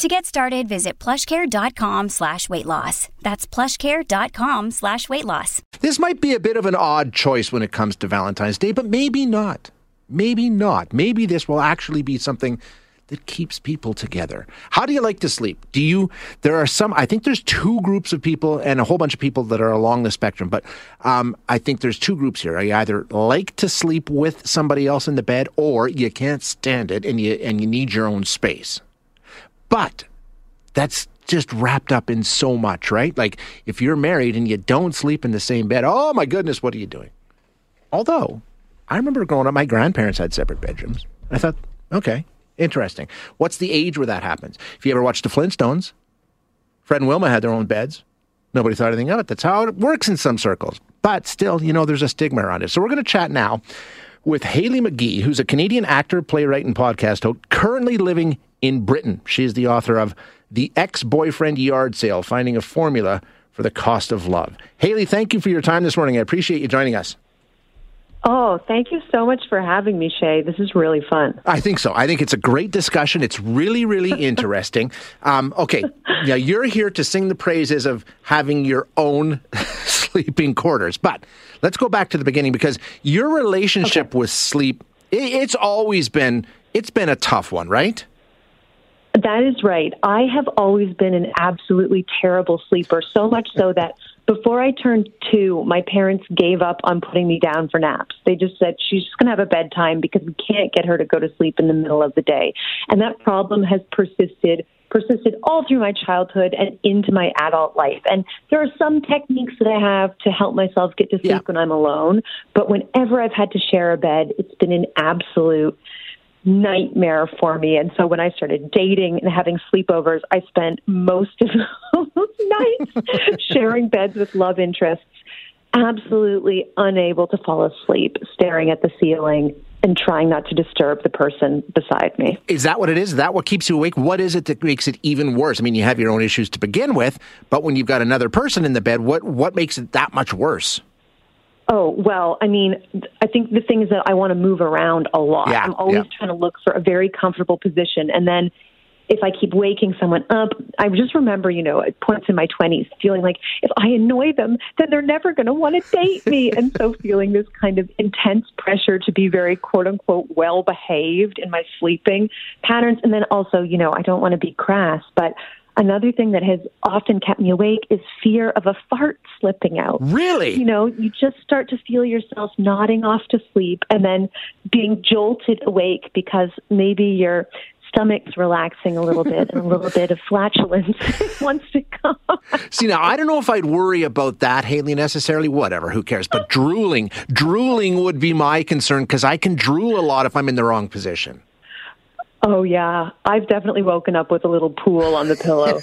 To get started, visit plushcare.com slash weight loss. That's plushcare.com slash weight loss. This might be a bit of an odd choice when it comes to Valentine's Day, but maybe not. Maybe not. Maybe this will actually be something that keeps people together. How do you like to sleep? Do you, there are some, I think there's two groups of people and a whole bunch of people that are along the spectrum, but um, I think there's two groups here. You either like to sleep with somebody else in the bed or you can't stand it and you, and you need your own space. But that's just wrapped up in so much, right? Like if you're married and you don't sleep in the same bed, oh my goodness, what are you doing? Although I remember growing up, my grandparents had separate bedrooms. I thought, okay, interesting. What's the age where that happens? If you ever watched the Flintstones, Fred and Wilma had their own beds. Nobody thought anything of it. That's how it works in some circles. But still, you know, there's a stigma around it. So we're going to chat now with Haley McGee, who's a Canadian actor, playwright, and podcast host, currently living in Britain. She is the author of The Ex Boyfriend Yard Sale Finding a Formula for the Cost of Love. Haley, thank you for your time this morning. I appreciate you joining us. Oh, thank you so much for having me, Shay. This is really fun. I think so. I think it's a great discussion. It's really, really interesting. Um, okay, now you're here to sing the praises of having your own sleeping quarters, but let's go back to the beginning because your relationship okay. with sleep, it's always been it's been a tough one, right? That is right. I have always been an absolutely terrible sleeper, so much so that before I turned two, my parents gave up on putting me down for naps. They just said she's just going to have a bedtime because we can't get her to go to sleep in the middle of the day. And that problem has persisted persisted all through my childhood and into my adult life. And there are some techniques that I have to help myself get to sleep yeah. when I'm alone, but whenever I've had to share a bed, it's been an absolute nightmare for me. And so when I started dating and having sleepovers, I spent most of those nights sharing beds with love interests, absolutely unable to fall asleep, staring at the ceiling and trying not to disturb the person beside me. Is that what it is? Is that what keeps you awake? What is it that makes it even worse? I mean, you have your own issues to begin with, but when you've got another person in the bed, what what makes it that much worse? Oh, well, I mean, I think the thing is that I want to move around a lot. Yeah, I'm always yeah. trying to look for a very comfortable position. And then if I keep waking someone up, I just remember, you know, at points in my 20s feeling like if I annoy them, then they're never going to want to date me. and so feeling this kind of intense pressure to be very quote unquote well behaved in my sleeping patterns. And then also, you know, I don't want to be crass, but Another thing that has often kept me awake is fear of a fart slipping out. Really? You know, you just start to feel yourself nodding off to sleep and then being jolted awake because maybe your stomach's relaxing a little bit and a little bit of flatulence wants to come. See, now I don't know if I'd worry about that, Haley, necessarily. Whatever, who cares? But drooling, drooling would be my concern because I can drool a lot if I'm in the wrong position. Oh yeah, I've definitely woken up with a little pool on the pillow,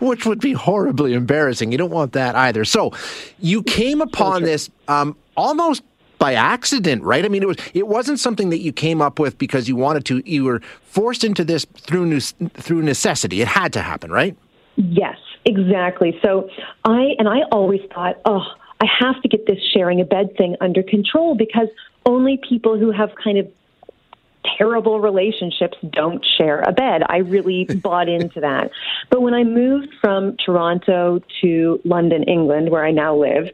which would be horribly embarrassing. You don't want that either. So, you came upon this um, almost by accident, right? I mean, it was it wasn't something that you came up with because you wanted to. You were forced into this through through necessity. It had to happen, right? Yes, exactly. So I and I always thought, oh, I have to get this sharing a bed thing under control because only people who have kind of terrible relationships don't share a bed. I really bought into that. But when I moved from Toronto to London, England, where I now live,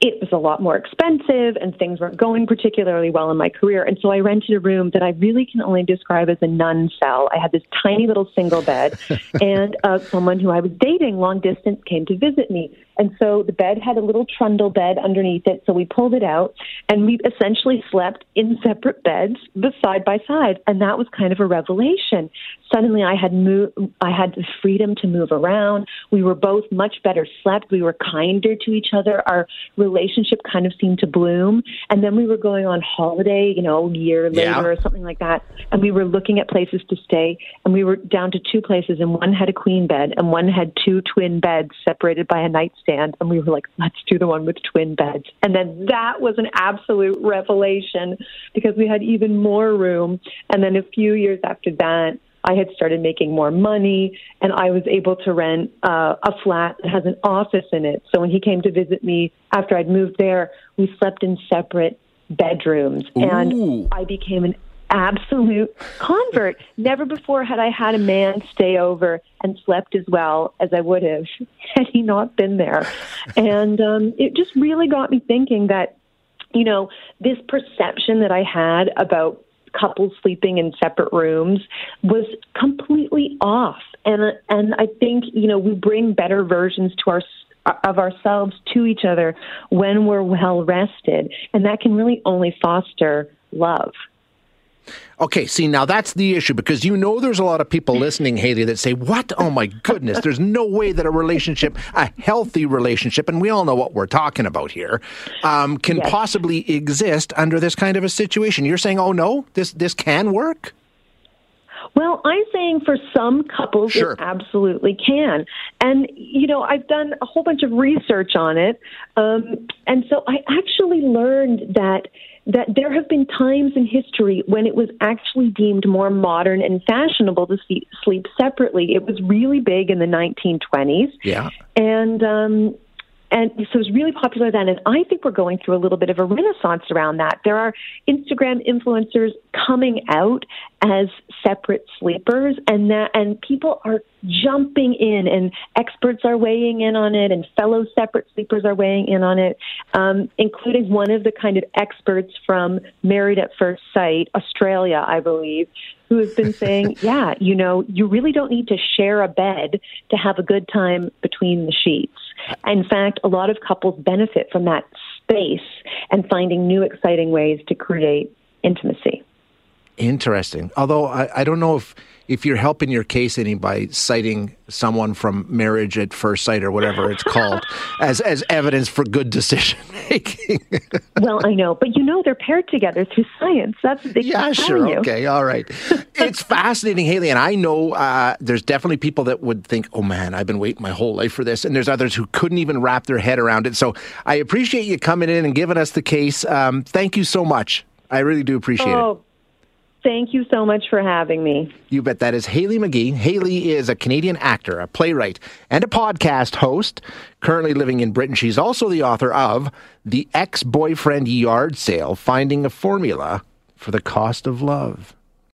it was a lot more expensive and things weren't going particularly well in my career. And so I rented a room that I really can only describe as a nun cell. I had this tiny little single bed, and uh, someone who I was dating long distance came to visit me. And so the bed had a little trundle bed underneath it. So we pulled it out and we essentially slept in separate beds, but side by side. And that was kind of a revelation. Suddenly I had moved, I had the freedom to move around. We were both much better slept. We were kinder to each other. Our relationship kind of seemed to bloom. And then we were going on holiday, you know, a year later yeah. or something like that. And we were looking at places to stay. And we were down to two places and one had a queen bed and one had two twin beds separated by a nightstand and we were like, let's do the one with twin beds. And then that was an absolute revelation because we had even more room. And then a few years after that, I had started making more money, and I was able to rent uh, a flat that has an office in it. So when he came to visit me after I'd moved there, we slept in separate bedrooms, Ooh. and I became an absolute convert. Never before had I had a man stay over and slept as well as I would have had he not been there. And um, it just really got me thinking that, you know, this perception that I had about couples sleeping in separate rooms was completely off. And and I think you know we bring better versions to our of ourselves to each other when we're well rested, and that can really only foster love. Okay, see, now that's the issue because you know there's a lot of people listening, Haley, that say, What? Oh my goodness, there's no way that a relationship, a healthy relationship, and we all know what we're talking about here, um, can Yes. possibly exist under this kind of a situation. You're saying, Oh no, this, this can work? Well, I'm saying for some couples Sure. it absolutely can. And, you know, I've done a whole bunch of research on it. Um, and so I actually learned that that there have been times in history when it was actually deemed more modern and fashionable to see, sleep separately. It was really big in the 1920s. Yeah. And um, and so it was really popular then. And I think we're going through a little bit of a renaissance around that. There are Instagram influencers coming out as separate sleepers, and that and people are jumping in, and experts are weighing in on it, and fellow separate sleepers are weighing in on it, um, including one of the kind of experts from Married at First Sight, Australia, I believe, who has been saying, yeah, you know, you really don't need to share a bed to have a good time between the sheets. In fact, a lot of couples benefit from that space and finding new, exciting ways to create intimacy. Interesting. Although I, I don't know if if you're helping your case any by citing someone from Marriage at First Sight or whatever it's called as as evidence for good decision making. well, I know, but you know they're paired together through science. That's keep yeah, sure. Okay, all right. it's fascinating, Haley, and I know uh, there's definitely people that would think, "Oh man, I've been waiting my whole life for this," and there's others who couldn't even wrap their head around it. So I appreciate you coming in and giving us the case. Um, thank you so much. I really do appreciate it. Thank you so much for having me. You bet that is Haley McGee. Haley is a Canadian actor, a playwright, and a podcast host, currently living in Britain. She's also the author of The Ex Boyfriend Yard Sale Finding a Formula for the Cost of Love.